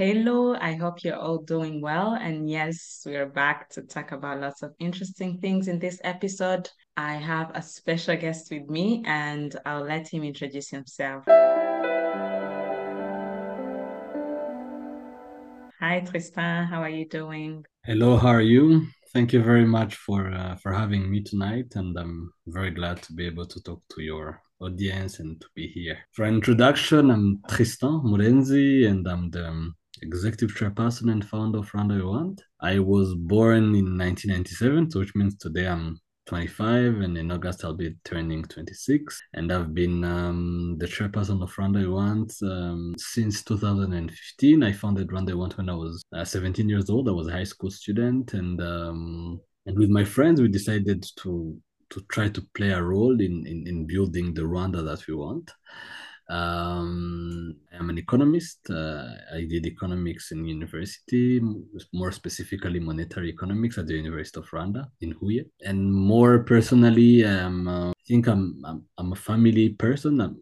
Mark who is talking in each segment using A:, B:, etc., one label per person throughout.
A: Hello, I hope you're all doing well. And yes, we are back to talk about lots of interesting things in this episode. I have a special guest with me, and I'll let him introduce himself. Hi, Tristan. How are you doing?
B: Hello, how are you? Thank you very much for uh, for having me tonight, and I'm very glad to be able to talk to your audience and to be here. For introduction, I'm Tristan Murenzi, and I'm the um, executive chairperson and founder of Rwanda We Want. I was born in 1997, so which means today I'm 25 and in August I'll be turning 26 and I've been um, the chairperson of Rwanda We Want um, since 2015 I founded Rwanda We Want when I was uh, 17 years old. I was a high school student and um, and with my friends we decided to to try to play a role in in, in building the Rwanda that we want um, I'm an economist. Uh, I did economics in university, more specifically monetary economics at the University of Rwanda in Huye. And more personally, um, uh, I think I'm, I'm, I'm a family person. I'm,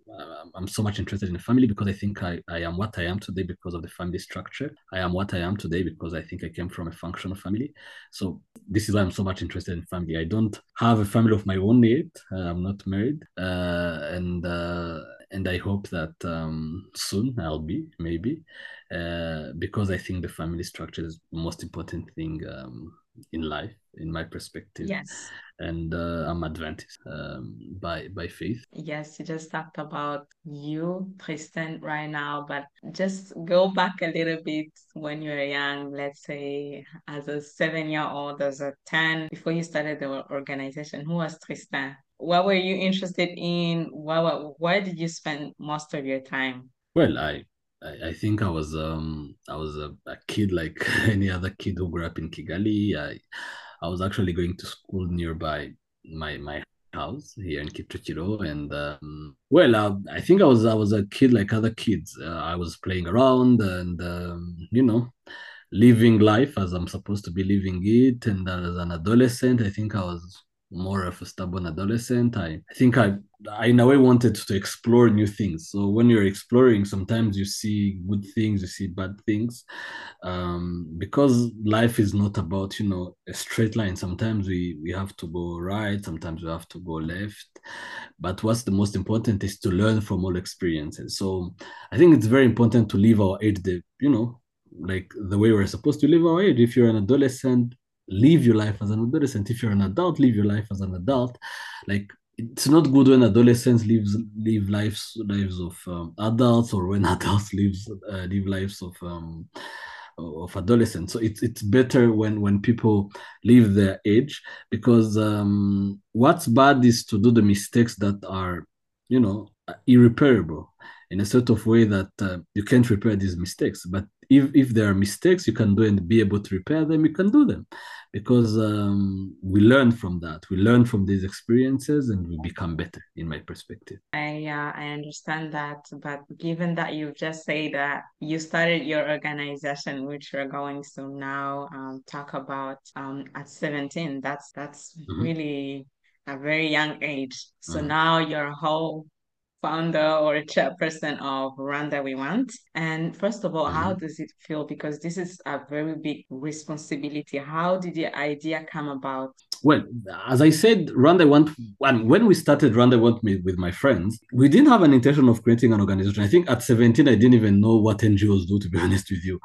B: I'm so much interested in family because I think I, I am what I am today because of the family structure. I am what I am today because I think I came from a functional family. So this is why I'm so much interested in family. I don't have a family of my own yet. Uh, I'm not married, uh, and uh, and I hope that um, soon I'll be maybe uh, because I think the family structure is the most important thing um, in life, in my perspective.
A: Yes.
B: And uh, I'm Adventist um, by by faith.
A: Yes, you just talked about you, Tristan, right now, but just go back a little bit when you were young, let's say as a seven year old, as a 10, before you started the organization. Who was Tristan? What were you interested in? What, where did you spend most of your time?
B: Well, I I, think I was um I was a, a kid like any other kid who grew up in Kigali. I I was actually going to school nearby my my house here in Kicukiro, and um, well, uh, I think I was I was a kid like other kids. Uh, I was playing around and um, you know living life as I'm supposed to be living it. And as an adolescent, I think I was more of a stubborn adolescent. I, I think I, I in a way wanted to explore new things. So when you're exploring, sometimes you see good things, you see bad things, um, because life is not about you know a straight line. Sometimes we we have to go right, sometimes we have to go left. But what's the most important is to learn from all experiences. So I think it's very important to live our age, the you know like the way we're supposed to live our age. If you're an adolescent, live your life as an adolescent. If you're an adult, live your life as an adult. Like it's not good when adolescents lives live lives lives of um, adults or when adults lives uh, live lives of um, of adolescents. So it's it's better when when people live their age because um, what's bad is to do the mistakes that are you know irreparable in a sort of way that uh, you can't repair these mistakes. But if if there are mistakes you can do and be able to repair them, you can do them because um, we learn from that. We learn from these experiences and we become better, in my perspective.
A: I uh, I understand that, but given that you've just said that you started your organization, which we're going to now um, talk about um, at 17, that's that's mm-hmm. really a very young age. So mm-hmm. now your whole founder or chairperson of Rwanda We Want. And first of all, mm-hmm. how does it feel? Because this is a very big responsibility. How did the idea come about?
B: Well, as I said, Rwanda Want, when we started Rwanda Want Me with my friends, we didn't have an intention of creating an organization. I think at 17, I didn't even know what NGOs do, to be honest with you.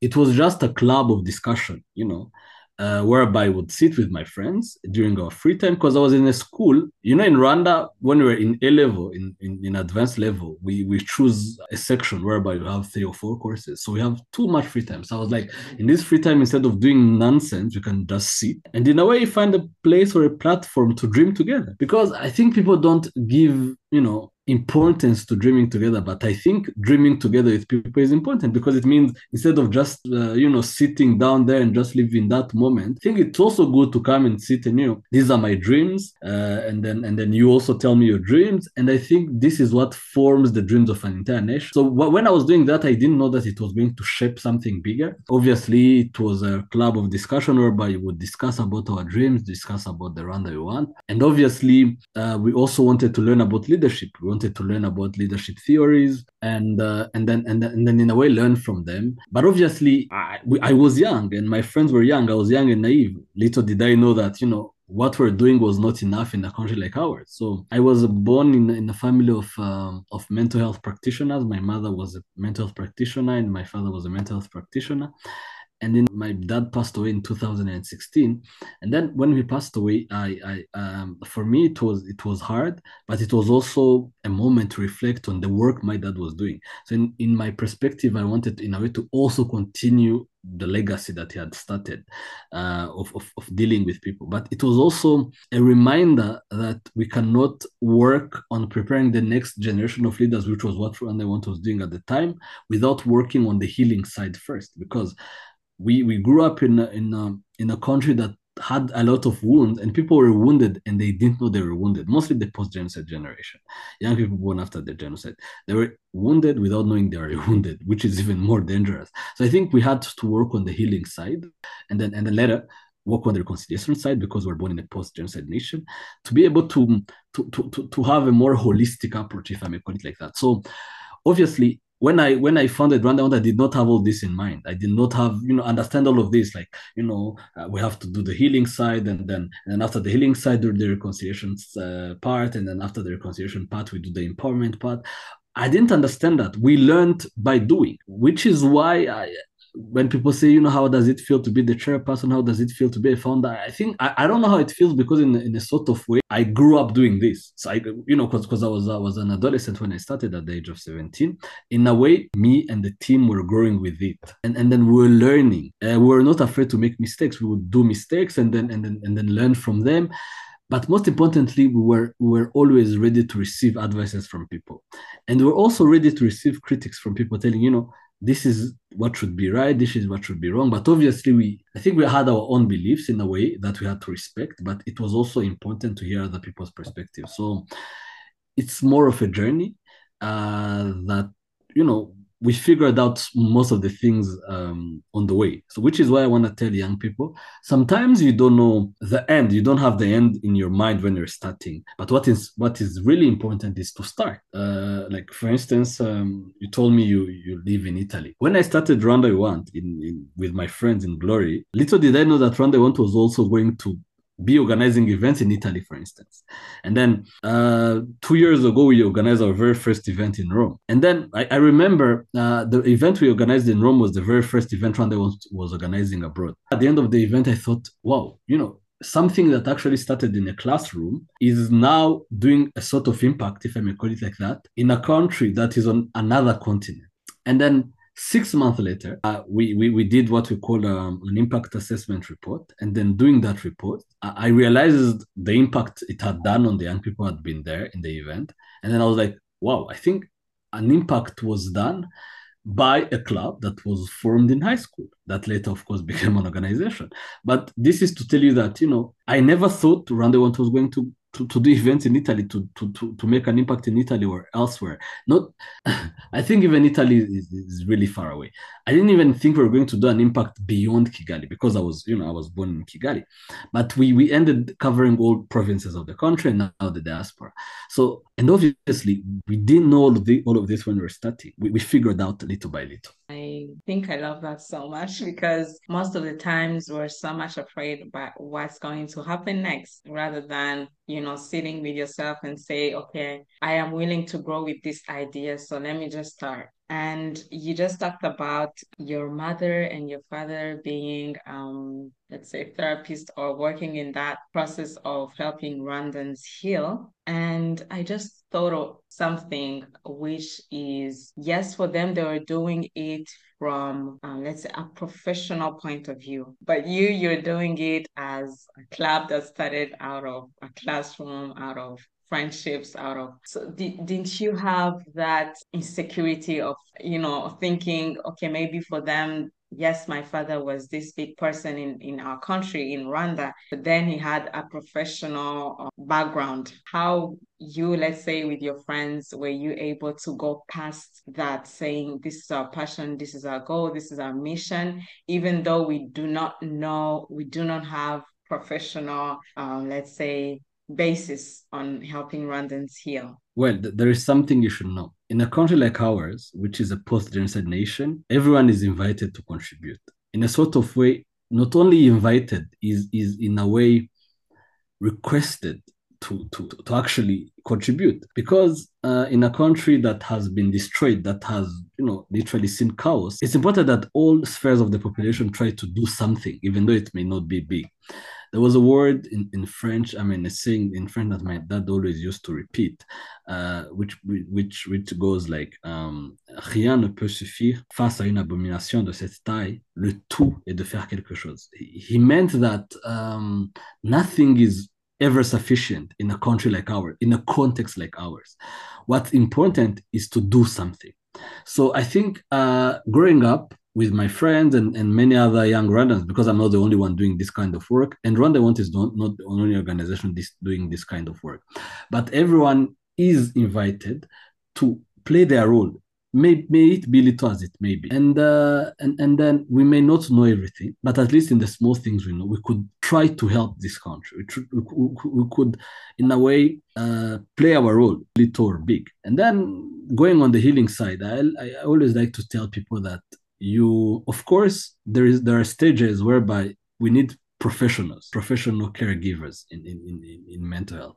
B: It was just a club of discussion, you know uh, whereby I would sit with my friends during our free time because I was in a school. You know, in Rwanda, when we were in A level, in, in, in advanced level, we, we choose a section whereby you have three or four courses. So we have too much free time. So I was like, in this free time, instead of doing nonsense, we can just sit and in a way find a place or a platform to dream together. Because I think people don't give, you know, importance to dreaming together but i think dreaming together with people is important because it means instead of just uh, you know sitting down there and just living that moment i think it's also good to come and sit and you know these are my dreams uh, and then and then you also tell me your dreams. And i think this is what forms the dreams of an entire nation. So wh- when i was doing that i didn't know that it was going to shape something bigger. Obviously it was a club of discussion whereby we would discuss about our dreams discuss about the Rwanda we want. And obviously uh, we also wanted to learn about leadership. We wanted to learn about leadership theories and uh, and then and and then in a way learn from them. But obviously, I, I was young and my friends were young. I was young and naive. Little did I know that you know what we're doing was not enough in a country like ours. So I was born in, in a family of um, of mental health practitioners. My mother was a mental health practitioner, and my father was a mental health practitioner and then my dad passed away in 2016 and then when he passed away i i um, for me it was it was hard but it was also a moment to reflect on the work my dad was doing. So in, in my perspective i wanted in a way to also continue the legacy that he had started uh, of, of, of dealing with people. But it was also a reminder that we cannot work on preparing the next generation of leaders which was what Rwanda was doing at the time without working on the healing side first. Because we we grew up in a, in a, in a country that had a lot of wounds and people were wounded and they didn't know they were wounded mostly the post-genocide generation. Young people born after the genocide they were wounded without knowing they were wounded which is even more dangerous. So i think we had to work on the healing side and then and then later work on the reconciliation side because we're born in a post-genocide nation to be able to to to, to have a more holistic approach if i may call it like that. So obviously when I when I founded Rwanda, I did not have all this in mind. I did not have you know understand all of this. Like you know, uh, we have to do the healing side, and then and after the healing side, do the reconciliation uh, part, and then after the reconciliation part, we do the empowerment part. I didn't understand that. We learned by doing, which is why I, when people say, you know, how does it feel to be the chairperson? How does it feel to be a founder? I think I, I don't know how it feels because in, in a sort of way, I grew up doing this. So I, you know, because because I was I was an adolescent when I started at the age of 17. In a way, me and the team were growing with it. And and then we were learning. Uh, we were not afraid to make mistakes. We would do mistakes and then and then and then learn from them. But most importantly, we were we were always ready to receive advices from people. And we we're also ready to receive critics from people telling, you know, this is what should be right this is what should be wrong. But obviously we i think we had our own beliefs in a way that we had to respect but it was also important to hear other people's perspective. So it's more of a journey uh, that you know we figured out most of the things um, on the way. So, which is why I want to tell young people sometimes you don't know the end. You don't have the end in your mind when you're starting. But what is what is really important is to start. Uh, like for instance, um, you told me you you live in Italy. When I started Rwanda Want in, in with my friends in Glory, little did I know that Rwanda Want was also going to be organizing events in Italy, for instance. And then uh, two years ago, we organized our very first event in Rome. And then I, I remember uh, the event we organized in Rome was the very first event Rwanda was, was organizing abroad. At the end of the event, I thought, wow, you know, something that actually started in a classroom is now doing a sort of impact, if I may call it like that, in a country that is on another continent. And then Six months later, uh, we, we, we did what we call um, an impact assessment report. And then doing that report, I, I realized the impact it had done on the young people had been there in the event. And then I was like, wow, I think an impact was done by a club that was formed in high school that later of course became an organization but this is to tell you that you know i never thought Rwanda was going to to, to do events in Italy to, to, to, to make an impact in Italy or elsewhere. Not, I think even Italy is, is really far away. I didn't even think we were going to do an impact beyond Kigali because I was, you know, I was born in Kigali. But we we ended covering all provinces of the country and now the diaspora. So and obviously we didn't know all of, the, all of this when we were starting. We, we figured out little by little.
A: I think I love that so much because most of the times we're so much afraid about what's going to happen next rather than, you know, sitting with yourself and say, okay, I am willing to grow with this idea. So let me just start. And you just talked about your mother and your father being, um, let's say, therapist or working in that process of helping Rwandans heal. And I just thought of something which is, yes, for them, they were doing it from, um, let's say, a professional point of view. But you, you're doing it as a club that started out of a classroom, out of friendships out of. So did, didn't you have that insecurity of you know thinking okay maybe for them yes my father was this big person in in our country in rwanda but then he had a professional uh, background. How you let's say with your friends were you able to go past that saying this is our passion this is our goal this is our mission even though we do not know we do not have professional um, let's say basis on helping Rwandans heal?
B: Well, th- there is something you should know. In a country like ours, which is a post genocide nation, everyone is invited to contribute. In a sort of way, not only invited, is, is in a way requested to, to, to actually contribute. Because uh, in a country that has been destroyed, that has, you know, literally seen chaos, it's important that all spheres of the population try to do something, even though it may not be big there was a word in, in French, I mean, a saying in French that my dad always used to repeat, uh, which which which goes like um, rien ne peut suffire face à une abomination de cette taille. Le tout est de faire quelque chose. He meant that um, nothing is ever sufficient in a country like ours, in a context like ours. What's important is to do something. So I think uh, growing up, with my friends and, and many other young Rwandans because I'm not the only one doing this kind of work. And Rwanda Want is not, not the only organization this, doing this kind of work. But everyone is invited to play their role. May, may it be little as it may be. And, uh, and, and then we may not know everything, but at least in the small things we know, we could try to help this country. We, we, we could, in a way, uh, play our role, little or big. And then going on the healing side, I, I always like to tell people that you of course there is there are stages whereby we need professionals professional caregivers in in, in, in mental health.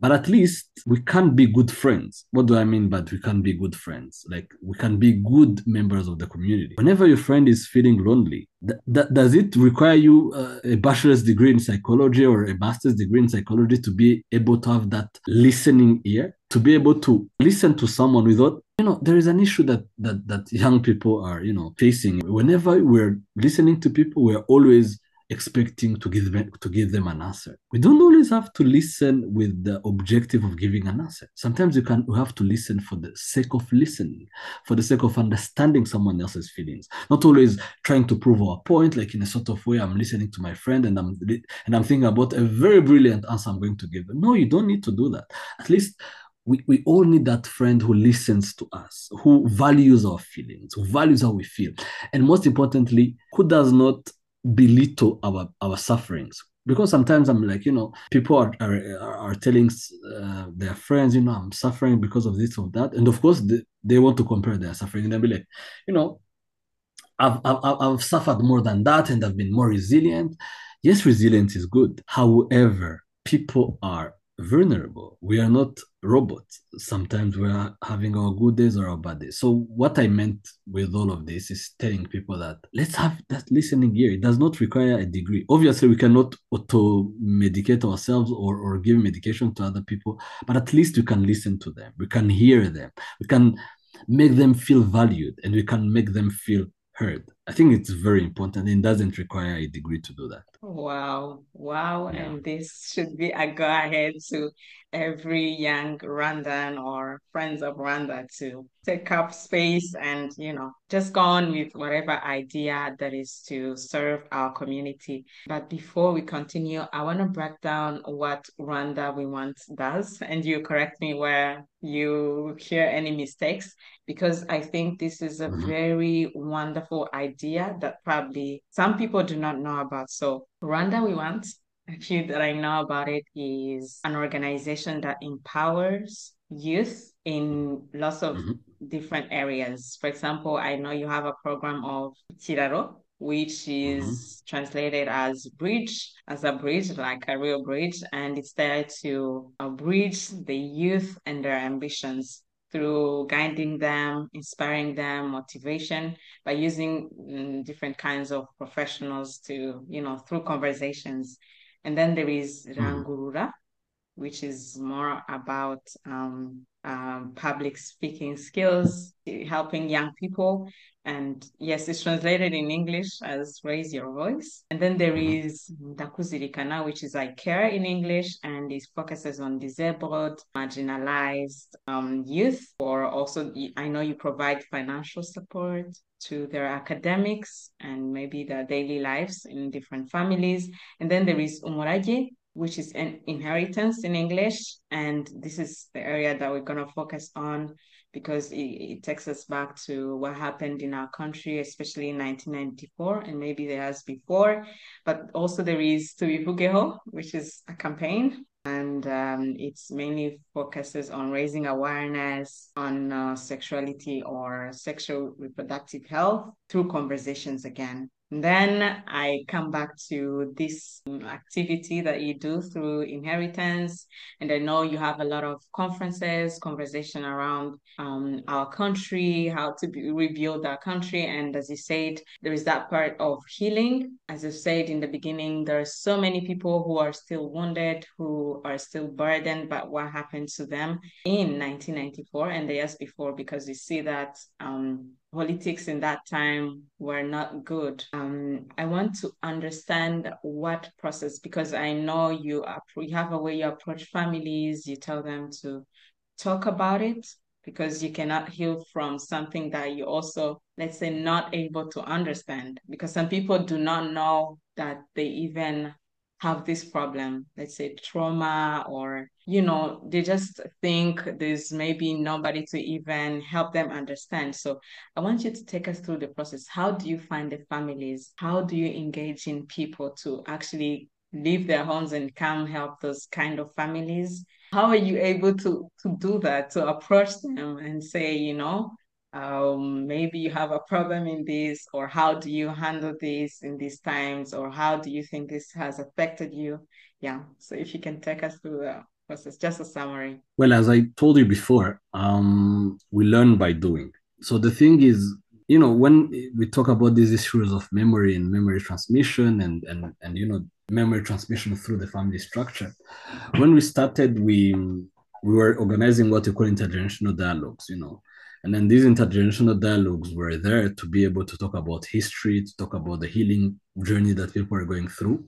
B: But at least we can be good friends. What do i mean but we can be good friends? Like we can be good members of the community. Whenever your friend is feeling lonely th- th- does it require you uh, a bachelor's degree in psychology or a master's degree in psychology to be able to have that listening ear? To be able to listen to someone without you know there is an issue that that that young people are you know facing. Whenever we're listening to people we're always expecting to give them to give them an answer. We don't always have to listen with the objective of giving an answer. Sometimes you can you have to listen for the sake of listening for the sake of understanding someone else's feelings. Not always trying to prove our point like in a sort of way i'm listening to my friend and i'm and i'm thinking about a very brilliant answer i'm going to give them. No you don't need to do that. At least we, we all need that friend who listens to us, who values our feelings, who values how we feel, and most importantly, who does not belittle our, our sufferings. Because sometimes I'm like, you know, people are are, are telling uh, their friends, you know, I'm suffering because of this or that, and of course they, they want to compare their suffering, and they'll be like, you know, I've, I've I've suffered more than that, and I've been more resilient. Yes, resilience is good. However, people are vulnerable. We are not robots. Sometimes we are having our good days or our bad days. So what I meant with all of this is telling people that let's have that listening ear. It does not require a degree. Obviously, we cannot auto medicate ourselves or, or give medication to other people, but at least we can listen to them. We can hear them. We can make them feel valued and we can make them feel heard. I think it's very important. It doesn't require a degree to do that.
A: Wow, wow. Yeah. And this should be a go ahead to every young Rwandan or friends of Rwanda to take up space and, you know, just go on with whatever idea that is to serve our community. But before we continue, I want to break down what Rwanda We Want does. And you correct me where you hear any mistakes, because I think this is a mm-hmm. very wonderful idea that probably some people do not know about. So, Rwanda We Want a few that I know about it is an organization that empowers youth in lots of mm-hmm. different areas. For example, I know you have a program of Ikiraro, which is mm-hmm. translated as bridge, as a bridge, like a real bridge, and it's there to uh, bridge the youth and their ambitions through guiding them, inspiring them, motivation by using mm, different kinds of professionals to, you know, through conversations and then there is hmm. Rangurura, which is more about um, um, public speaking skills, helping young people. And yes, it's translated in English as raise your voice. And then there is mm-hmm. Ndakuzirikana, which is I care in English, and it focuses on disabled, marginalized um, youth, or also, I know you provide financial support to their academics and maybe their daily lives in different families. And then there is Umurage, which is an inheritance in English. And this is the area that we're going to focus on because it, it, takes us back to what happened in our country, especially in 1994 and maybe the years before. But also there is Tubivugeho, which is a campaign and um, it's mainly focuses on raising awareness on uh, sexuality or sexual reproductive health through conversations again. Then I come back to this activity that you do through inheritance. And I know you have a lot of conferences, conversation around um, our country, how to be, rebuild our country. And as you said, there is that part of healing. As you said in the beginning, there are so many people who are still wounded, who are still burdened by what happened to them in 1994 and the years before, because you see that um, politics in that time were not good. Um, I want to understand what process because I know you are, you have a way you approach families. You tell them to talk about it because you cannot heal from something that you also let's say not able to understand because some people do not know that they even have this problem, let's say trauma, or, you know, they just think there's maybe nobody to even help them understand. So I want you to take us through the process. How do you find the families? How do you engage in people to actually leave their homes and come help those kind of families? How are you able to to do that, to approach them and say, you know, um, maybe you have a problem in this, or how do you handle this in these times, or how do you think this has affected you? Yeah. So if you can take us through the process, just a summary.
B: Well, as I told you before, um, we learn by doing. So the thing is, you know, when we talk about these issues of memory and memory transmission and and and you know memory transmission through the family structure, when we started, we we were organizing what we call intergenerational dialogues. You know, and then these intergenerational dialogues were there to be able to talk about history, to talk about the healing journey that people are going through.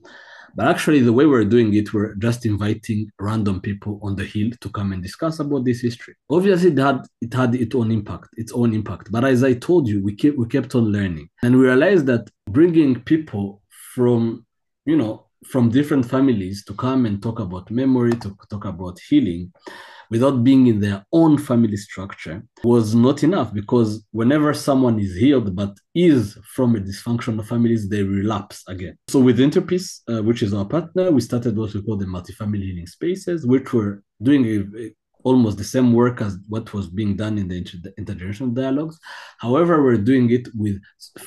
B: But actually, the way we're doing it, we're just inviting random people on the hill to come and discuss about this history. Obviously, it had it had its own impact, its own impact. But as I told you, we kept we kept on learning, and we realized that bringing people from you know from different families to come and talk about memory, to talk about healing, without being in their own family structure was not enough because whenever someone is healed but is from a dysfunctional families, they relapse again. So with Interpeace, uh, which is our partner, we started what we call the multi-family healing spaces, which were doing a, a almost the same work as what was being done in the inter- intergenerational dialogues. However, we're doing it with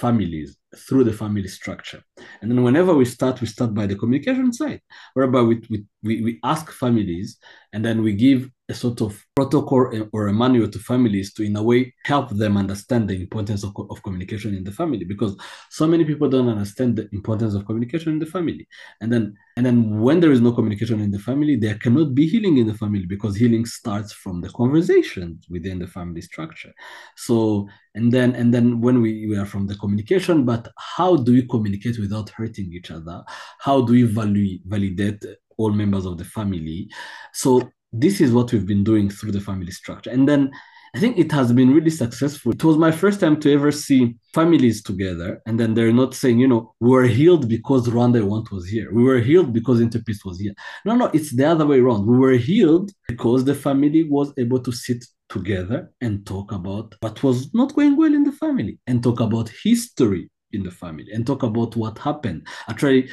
B: families through the family structure. And then whenever we start, we start by the communication side, whereby we, we, we ask families and then we give a sort of protocol or a manual to families to, in a way, help them understand the importance of, of communication in the family. Because so many people don't understand the importance of communication in the family. And then, and then when there is no communication in the family, there cannot be healing in the family because healing starts from the conversation within the family structure. So, and then, and then when we, we are from the communication, but how do we communicate without hurting each other? How do we value, validate all members of the family? So this is what we've been doing through the family structure. And then I think it has been really successful. It was my first time to ever see families together, and then they're not saying, you know, we were healed because Rwanda Want was here. We were healed because Interpeace was here. No, no, it's the other way around. We were healed because the family was able to sit together and talk about what was not going well in the family and talk about history in the family and talk about what happened. Actually,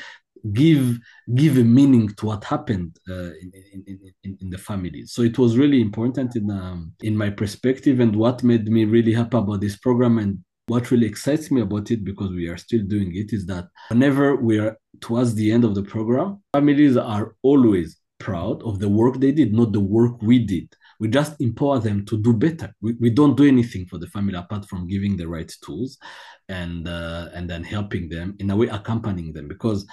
B: give give a meaning to what happened uh, in, in, in, in, the family. So it was really important in um, in my perspective, and what made me really happy about this program and what really excites me about it because we are still doing it is that whenever we are towards the end of the program, families are always proud of the work they did, not the work we did. We just empower them to do better. We, we don't do anything for the family apart from giving the right tools and uh, and then helping them in a way accompanying them because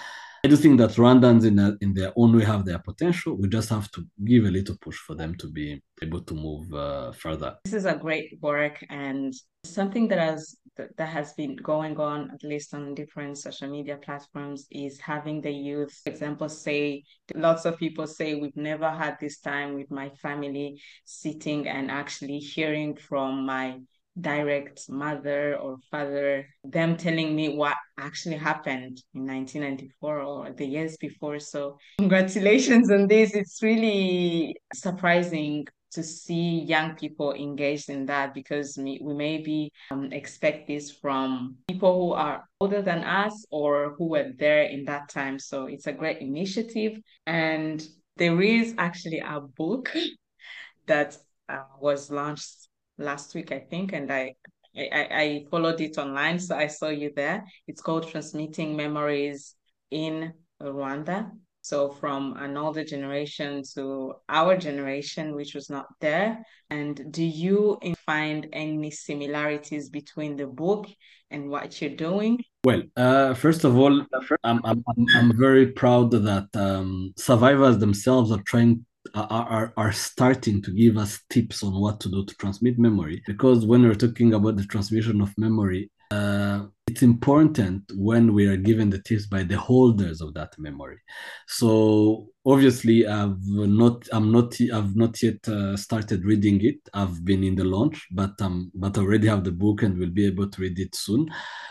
B: I do think that Rwandans in, a, in their own way have their potential. We just have to give a little push for them to be able to move uh, further.
A: This is a great work and something that has that has been going on at least on different social media platforms is having the youth for example say lots of people say we've never had this time with my family sitting and actually hearing from my direct mother or father, them telling me what actually happened in 1994 or the years before. So, congratulations on this. It's really surprising to see young people engaged in that because we, we maybe um, expect this from people who are older than us or who were there in that time. So, it's a great initiative. And there is actually a book that uh, was launched last week, I think, and I, I I followed it online, so I saw you there. It's called Transmitting Memories in Rwanda. So from an older generation to our generation, which was not there. And do you find any similarities between the book and what you're doing?
B: Well, uh, first of all, I'm, I'm, I'm very proud that um, survivors themselves are trying are, are, starting to give us tips on what to do to transmit memory. Because when we're talking about the transmission of memory uh, it's important when we are given the tips by the holders of that memory. So obviously i've not i'm not i've not yet uh, started reading it. I've been in the launch but um but already have the book and will be able to read it soon.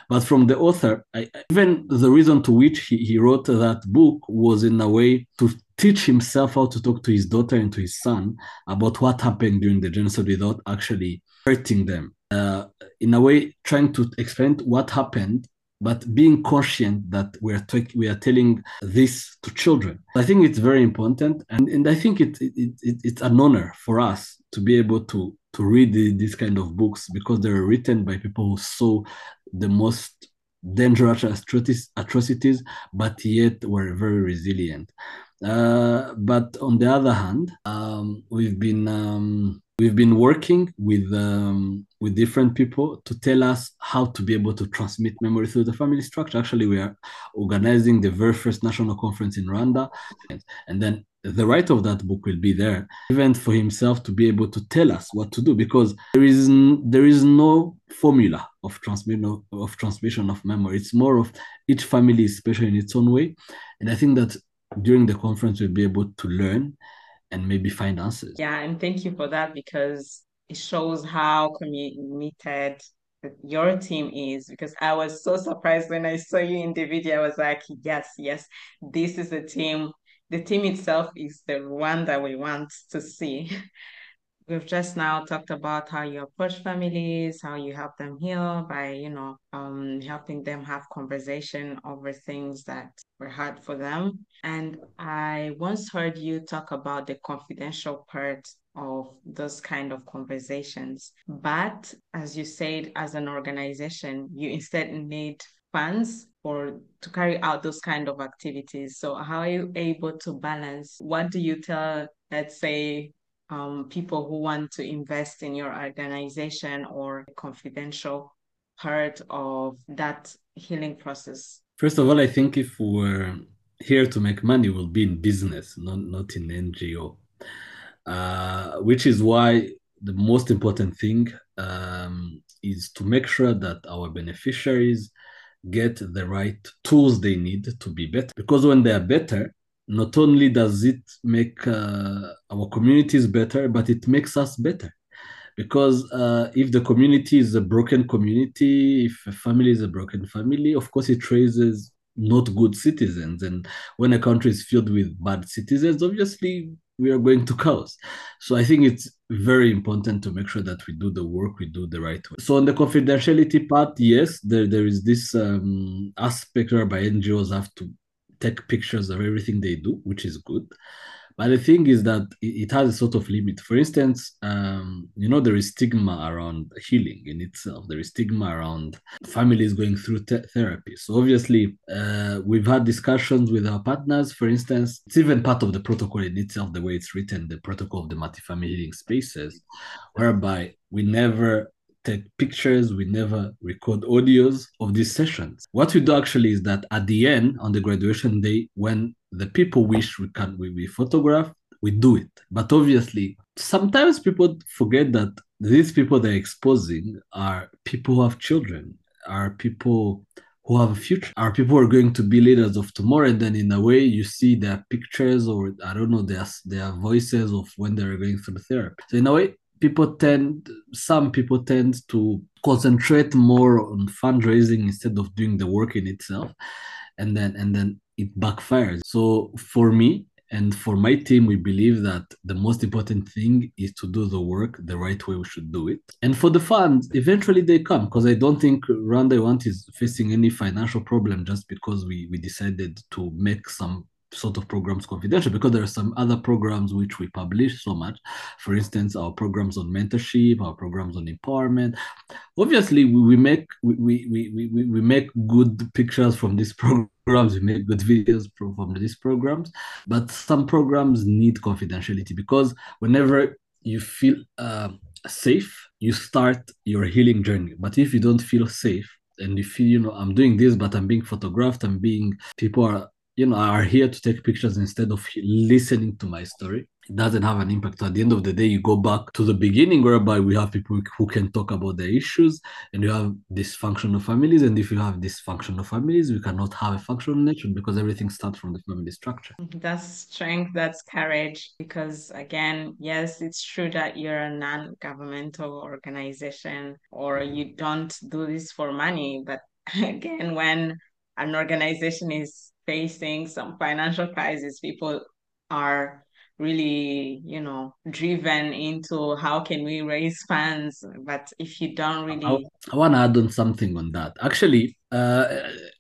B: But from the author I, even the reason to which he, he wrote that book was in a way to teach himself how to talk to his daughter and to his son about what happened during the genocide without actually hurting them. Uh, in a way trying to explain what happened but being conscient that we are t- we are telling this to children. I think it's very important and, and i think it, it, it, it's an honor for us to be able to to read the, these kind of books because they were written by people who saw the most dangerous atrocities, atrocities but yet were very resilient uh, but on the other hand um, we've been um, we've been working with um, with different people to tell us how to be able to transmit memory through the family structure. Actually, we are organizing the very first national conference in Rwanda, and then the writer of that book will be there, even for himself to be able to tell us what to do, because there is there is no formula of transmission of, of transmission of memory. It's more of each family is special in its own way, and I think that during the conference we'll be able to learn and maybe find answers.
A: Yeah, and thank you for that because it shows how committed your team is because I was so surprised when I saw you in the video. I was like, yes, yes, this is the team. The team itself is the one that we want to see. We've just now talked about how you approach families, how you help them heal by, you know, um, helping them have conversation over things that were hard for them. And I once heard you talk about the confidential part of those kind of conversations. But as you said, as an organization, you instead need funds or to carry out those kind of activities. So how are you able to balance? What do you tell, let's say, um, people who want to invest in your organization or confidential part of that healing process?
B: First of all, I think if we're here to make money, we'll be in business, not, not in NGO, uh, which is why the most important thing um, is to make sure that our beneficiaries get the right tools they need to be better. Because when they are better, not only does it make uh, our communities better, but it makes us better. Because uh, if the community is a broken community, if a family is a broken family, of course it raises not good citizens. And when a country is filled with bad citizens, obviously we are going to chaos. So I think it's very important to make sure that we do the work, we do the right way. So on the confidentiality part, yes, there, there is this um, aspect whereby NGOs have to take pictures of everything they do, which is good. But the thing is that it has a sort of limit. For instance, um, you know, there is stigma around healing in itself. There is stigma around families going through te- therapy. So obviously, uh, we've had discussions with our partners. For instance, it's even part of the protocol in itself, the way it's written, the protocol of the multi-family healing spaces, whereby we never take pictures, we never record audios of these sessions. What we do actually is that at the end, on the graduation day, when the people wish we can we, we photograph, we do it. But obviously, sometimes people forget that these people they're exposing are people who have children, are people who have a future, are people who are going to be leaders of tomorrow. And then in a way, you see their pictures or I don't know, their their voices of when they're going through therapy. So in a way, people tend some people tend to concentrate more on fundraising instead of doing the work in itself and then and then it backfires. So for me and for my team we believe that the most important thing is to do the work the right way we should do it. And for the funds eventually they come because i don't think rwanda want is facing any financial problem just because we we decided to make some sort of programs confidential because there are some other programs which we publish so much. For instance, our programs on mentorship, our programs on empowerment. Obviously, we, we make we, we, we, we make good pictures from these programs, we make good videos from, these programs, but some programs need confidentiality because whenever you feel uh, safe, you start your healing journey. But if you don't feel safe, and you feel you know i'm doing this but i'm being photographed i'm being people are you know are here to take pictures instead of listening to my story. It doesn't have an impact. At the end of the day you go back to the beginning whereby we have people who can talk about their issues and you have dysfunctional families. And if you have dysfunctional families we cannot have a functional nation because everything starts from the family structure.
A: That's strength that's courage because again yes it's true that you're a non-governmental organization or you don't do this for money but again when an organization is facing some financial crisis, people are really, you know, driven into how can we raise funds. But if you don't really, I,
B: I want to add on something on that. Actually, uh,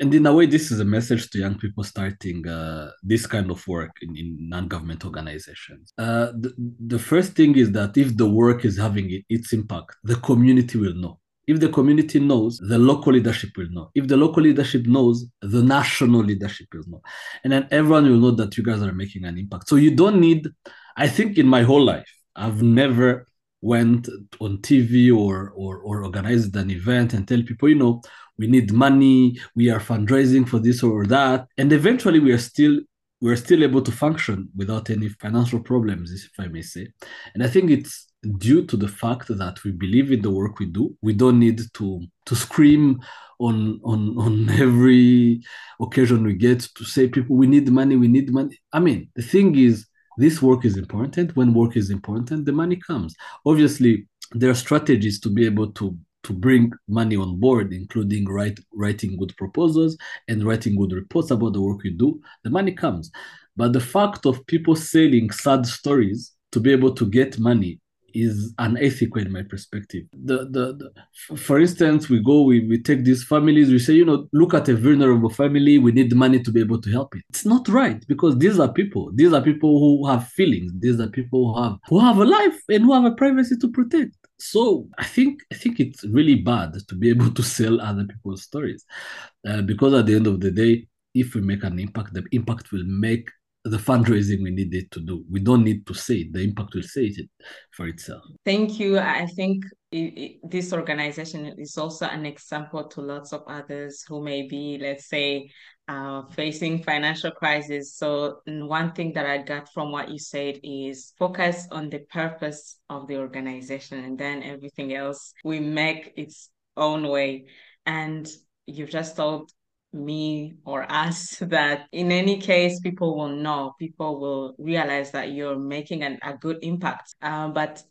B: and in a way, this is a message to young people starting uh, this kind of work in, in non-government organizations. Uh, the, the first thing is that if the work is having its impact, the community will know. If the community knows, the local leadership will know. If the local leadership knows, the national leadership will know. And then everyone will know that you guys are making an impact. So you don't need, I think in my whole life, I've never went on TV or, or, or organized an event and tell people, you know, we need money, we are fundraising for this or that. And eventually we are still we're still able to function without any financial problems, if I may say. And I think it's due to the fact that we believe in the work we do. We don't need to to scream on on on every occasion we get to say people we need money, we need money. I mean, the thing is this work is important. When work is important, the money comes. Obviously, there are strategies to be able to to bring money on board, including write, writing good proposals and writing good reports about the work we do, the money comes. But the fact of people selling sad stories to be able to get money is unethical in my perspective. The, the, the, for instance, we go, we, we take these families, we say, you know, look at a vulnerable family, we need money to be able to help it. It's not right because these are people. These are people who have feelings. These are people who have who have a life and who have a privacy to protect. So I think I think it's really bad to be able to sell other people's stories, uh, because at the end of the day, if we make an impact, the impact will make the fundraising we needed to do. We don't need to say it. The impact will say it for itself.
A: Thank you. I think it, it, this organization is also an example to lots of others who may be, let's say, uh, facing financial crisis. So one thing that I got from what you said is focus on the purpose of the organization, and then everything else we make its own way. And you've just told me or us that in any case people will know people will realize that you're making an, a good impact. Uh, but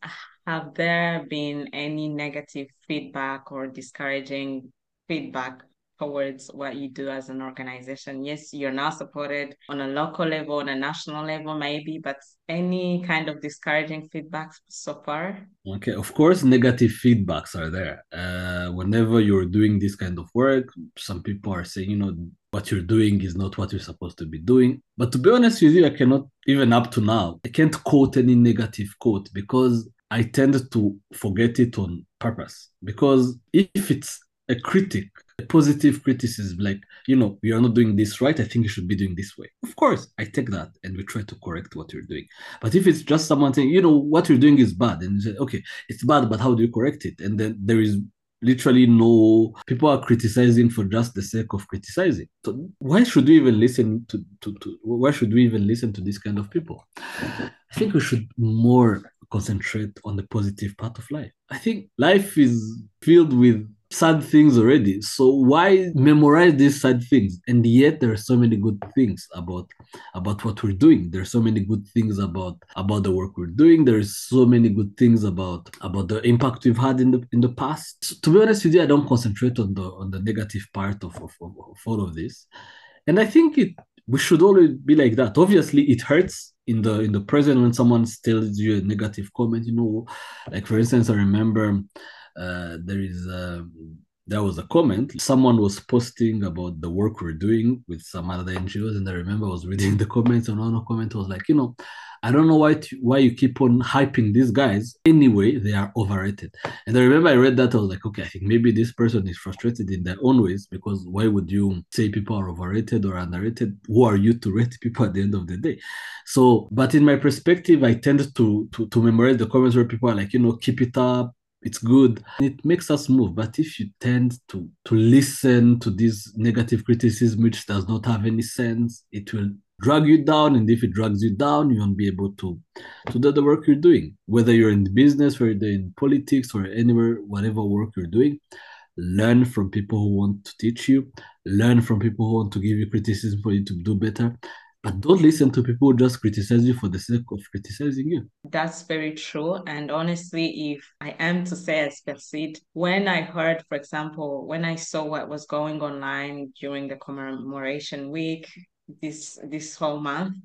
A: have there been any negative feedback or discouraging feedback towards what you do as an organization. Yes, you're now supported on a local level, on a national level, maybe, but any kind of discouraging feedback so far?
B: Okay, of course, negative feedbacks are there. Uh, whenever you're doing this kind of work, some people are saying, you know, what you're doing is not what you're supposed to be doing. But to be honest with you, I cannot, even up to now, I can't quote any negative quote because I tend to forget it on purpose. Because if it's a critic positive criticism like you know you are not doing this right i think you should be doing this way. Of course i take that and we try to correct what you're doing. But if it's just someone saying you know what you're doing is bad and you say okay it's bad but how do you correct it? And then there is literally no people are criticizing for just the sake of criticizing. So why should we even listen to, to, to why should we even listen to this kind of people? I think we should more concentrate on the positive part of life. I think life is filled with sad things already. So why memorize these sad things? And yet there are so many good things about about what we're doing. There are so many good things about about the work we're doing. There's so many good things about about the impact we've had in the in the past. So to be honest with you, I don't concentrate on the on the negative part of, of, of, of all of this. And I think it we should always be like that. Obviously, it hurts in the in the present when someone tells you a negative comment. You know, like for instance, I remember uh, there is uh, there was a comment. Someone was posting about the work we're doing with some other NGOs, and I remember I was reading the comments, and one comment was like, you know, I don't know why why you keep on hyping these guys. Anyway, they are overrated. And I remember I read that I was like, okay, I think maybe this person is frustrated in their own ways because why would you say people are overrated or underrated? Who are you to rate people at the end of the day? So, but in my perspective, I tend to to to memorize the comments where people are like, you know, keep it up, it's good. It makes us move but if you tend to to listen to this negative criticism which does not have any sense it will drag you down and if it drags you down you won't be able to to do the work you're doing. Whether you're in business whether in politics or anywhere whatever work you're doing learn from people who want to teach you learn from people who want to give you criticism for you to do better but don't listen to people who just criticize you for the sake of criticizing you.
A: That's very true. And honestly, if I am to say as Percid, when I heard, for example, when I saw what was going online during the commemoration week, this this whole month,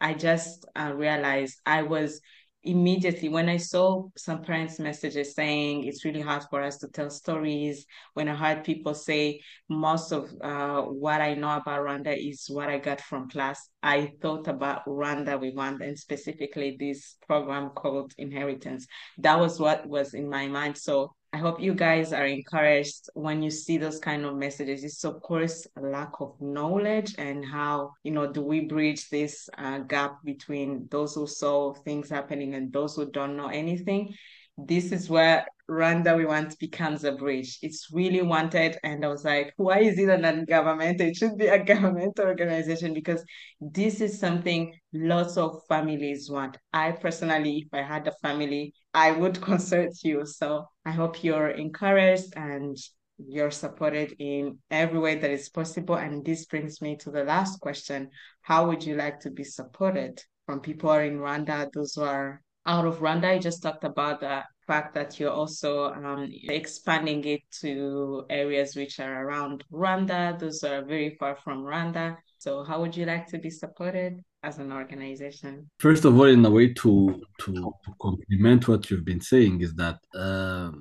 A: I just uh, realized I was immediately when I saw some parents' messages saying it's really hard for us to tell stories, when I heard people say most of uh, what I know about Rwanda is what I got from class, I thought about Rwanda We Want and specifically this program called Inheritance. That was what was in my mind. So I hope you guys are encouraged when you see those kind of messages. It's of course a lack of knowledge and how you know do we bridge this uh, gap between those who saw things happening and those who don't know anything. This is where Rwanda We Want becomes a bridge. It's really wanted. And I was like, why is it a non government? It should be a government organization because this is something lots of families want. I personally, if I had a family, I would consult you. So I hope you're encouraged and you're supported in every way that is possible. And this brings me to the last question. How would you like to be supported from people in Rwanda, those who are out of Rwanda? I just talked about the fact that you're also um, expanding it to areas which are around Rwanda, those are very far from Rwanda. So how would you like to be supported as an organization?
B: First of all, in a way to to, to complement what you've been saying is that um,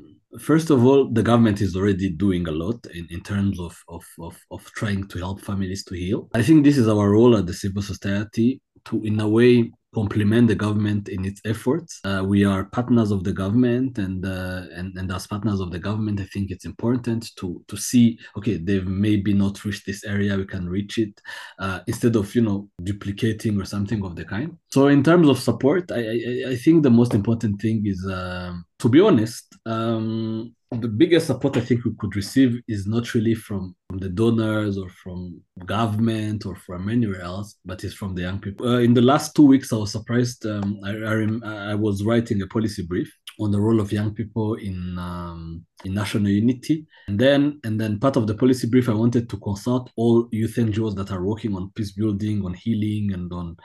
B: first of all, the government is already doing a lot in, in terms of, of, of, of trying to help families to heal. I think this is our role at the civil society to, in a way, complement the government in its efforts. Uh, we are partners of the government, and, uh, and and as partners of the government, I think it's important to to see okay they've maybe not reached this area, we can reach it uh, instead of you know duplicating or something of the kind. So in terms of support, I I, I think the most important thing is um, to be honest. Um, the biggest support I think we could receive is not really from, from the donors or from government or from anywhere else, but it's from the young people. Uh, in the last two weeks, I was surprised. Um, I, I, I, was writing a policy brief on the role of young people in um, in national unity, and then and then part of the policy brief, I wanted to consult all youth NGOs that are working on peace building, on healing, and on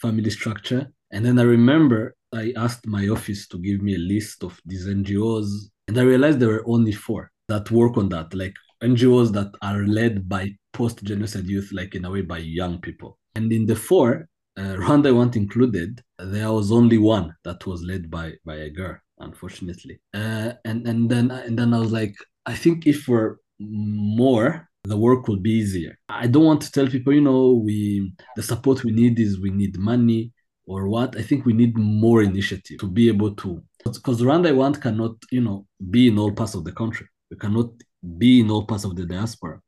B: family structure. And then I remember I asked my office to give me a list of these NGOs and I realized there were only four that work on that, like NGOs that are led by post genocide youth, like in a way by young people. And in the four, uh, Rwanda Want included, there was only one that was led by by a girl, unfortunately. Uh, and and then and then I was like, I think if we're more, the work will be easier. I don't want to tell people, you know, we the support we need is we need money or what. I think we need more initiative to be able to because Rwanda Want cannot, you know, be in all parts of the country. We cannot be in all parts of the diaspora.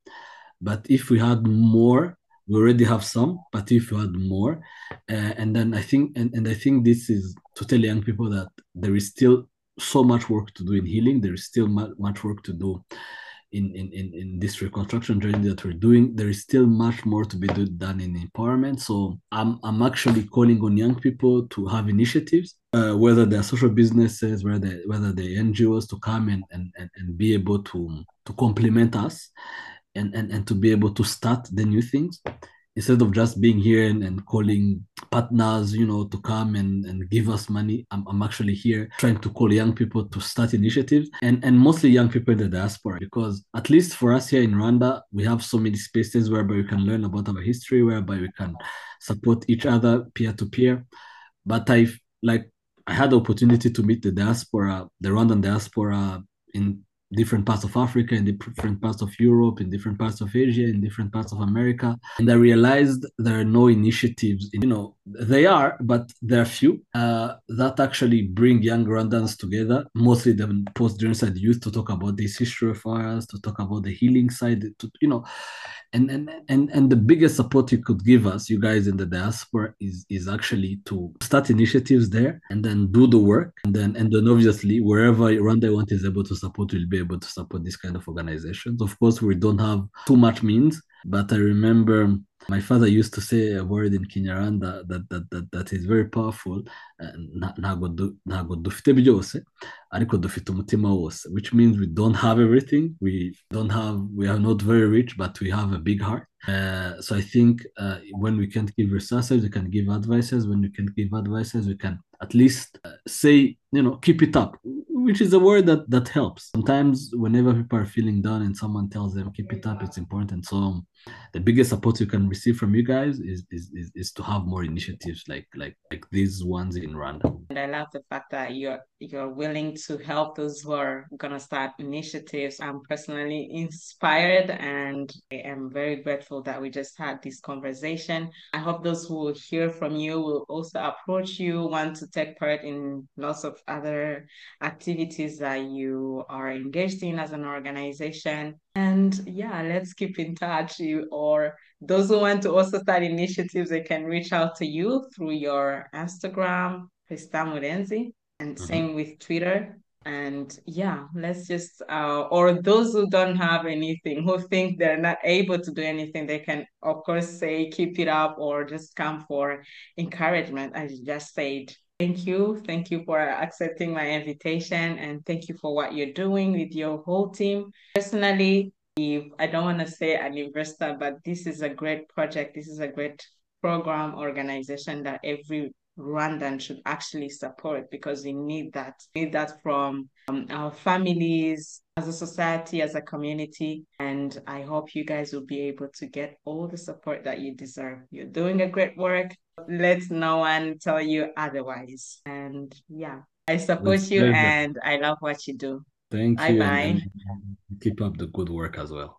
B: But if we had more, we already have some. But if we had more, uh, and then I think, and, and I think this is to tell young people that there is still so much work to do in healing. There is still much work to do in, in, in, in this reconstruction journey that we're doing, there is still much more to be do, done in empowerment. So I'm, I'm actually calling on young people to have initiatives, uh, whether they're social businesses, whether they, whether they're NGOs, to come and, and, and, be able to, to complement us and, and, and to be able to start the new things instead of just being here and, and calling partners, you know, to come and, and give us money, I'm, I'm actually here trying to call young people to start initiatives and, and mostly young people in the diaspora because at least for us here in Rwanda, we have so many spaces whereby we can learn about our history, whereby we can support each other peer to peer. But I've like I had the opportunity to meet the diaspora, the Rwandan diaspora in different parts of Africa, in different parts of Europe, in different parts of Asia, in different parts of America. And I realized there are no initiatives, in, you know, they are, but there are few. Uh, that actually bring young Rwandans together, mostly the post-genocide youth, to talk about this history of ours, to talk about the healing side, to, you know, and and and and the biggest support you could give us you guys in the diaspora is is actually to start initiatives there and then do the work. And then and then obviously wherever Rwanda Want is able to support we'll be able to support this kind of organizations. Of course we don't have too much means but I remember my father used to say a word in Kinyarwanda that, that, that, that is very powerful byose ariko which means we don't have everything. We don't have we are not very rich but we have a big heart. Uh, so I think uh, when we can't give resources we can give advices. When we can't give advices we can at least uh, say you know keep it up which is a word that that helps sometimes whenever people are feeling down and someone tells them keep it up it's important so the biggest support you can receive from you guys is is, is, is to have more initiatives like like like these ones in Rwanda.
A: And I love the fact that you're you're willing to help those who are gonna start initiatives. I'm personally inspired and I am very grateful that we just had this conversation. I hope those who will hear from you will also approach you, want to take part in lots of other activities that you are engaged in as an organization. And yeah, let's keep in touch. You or those who want to also start initiatives, they can reach out to you through your Instagram, Tristan Murenzi, and mm-hmm. same with Twitter. And yeah, let's just uh, or those who don't have anything, who think they're not able to do anything, they can of course say keep it up or just come for encouragement, as you just said. Thank you. Thank you for accepting my invitation and thank you for what you're doing with your whole team. Personally, I don't want to say an investor, but this is a great project. This is a great program organization that every Rwandan should actually support because we need that. We need that from um, our families, as a society, as a community. And I hope you guys will be able to get all the support that you deserve. You're doing a great work. Let no one tell you otherwise. And yeah, I support you and I love what you do.
B: Thank
A: bye
B: you.
A: Bye
B: Keep up the good work as well.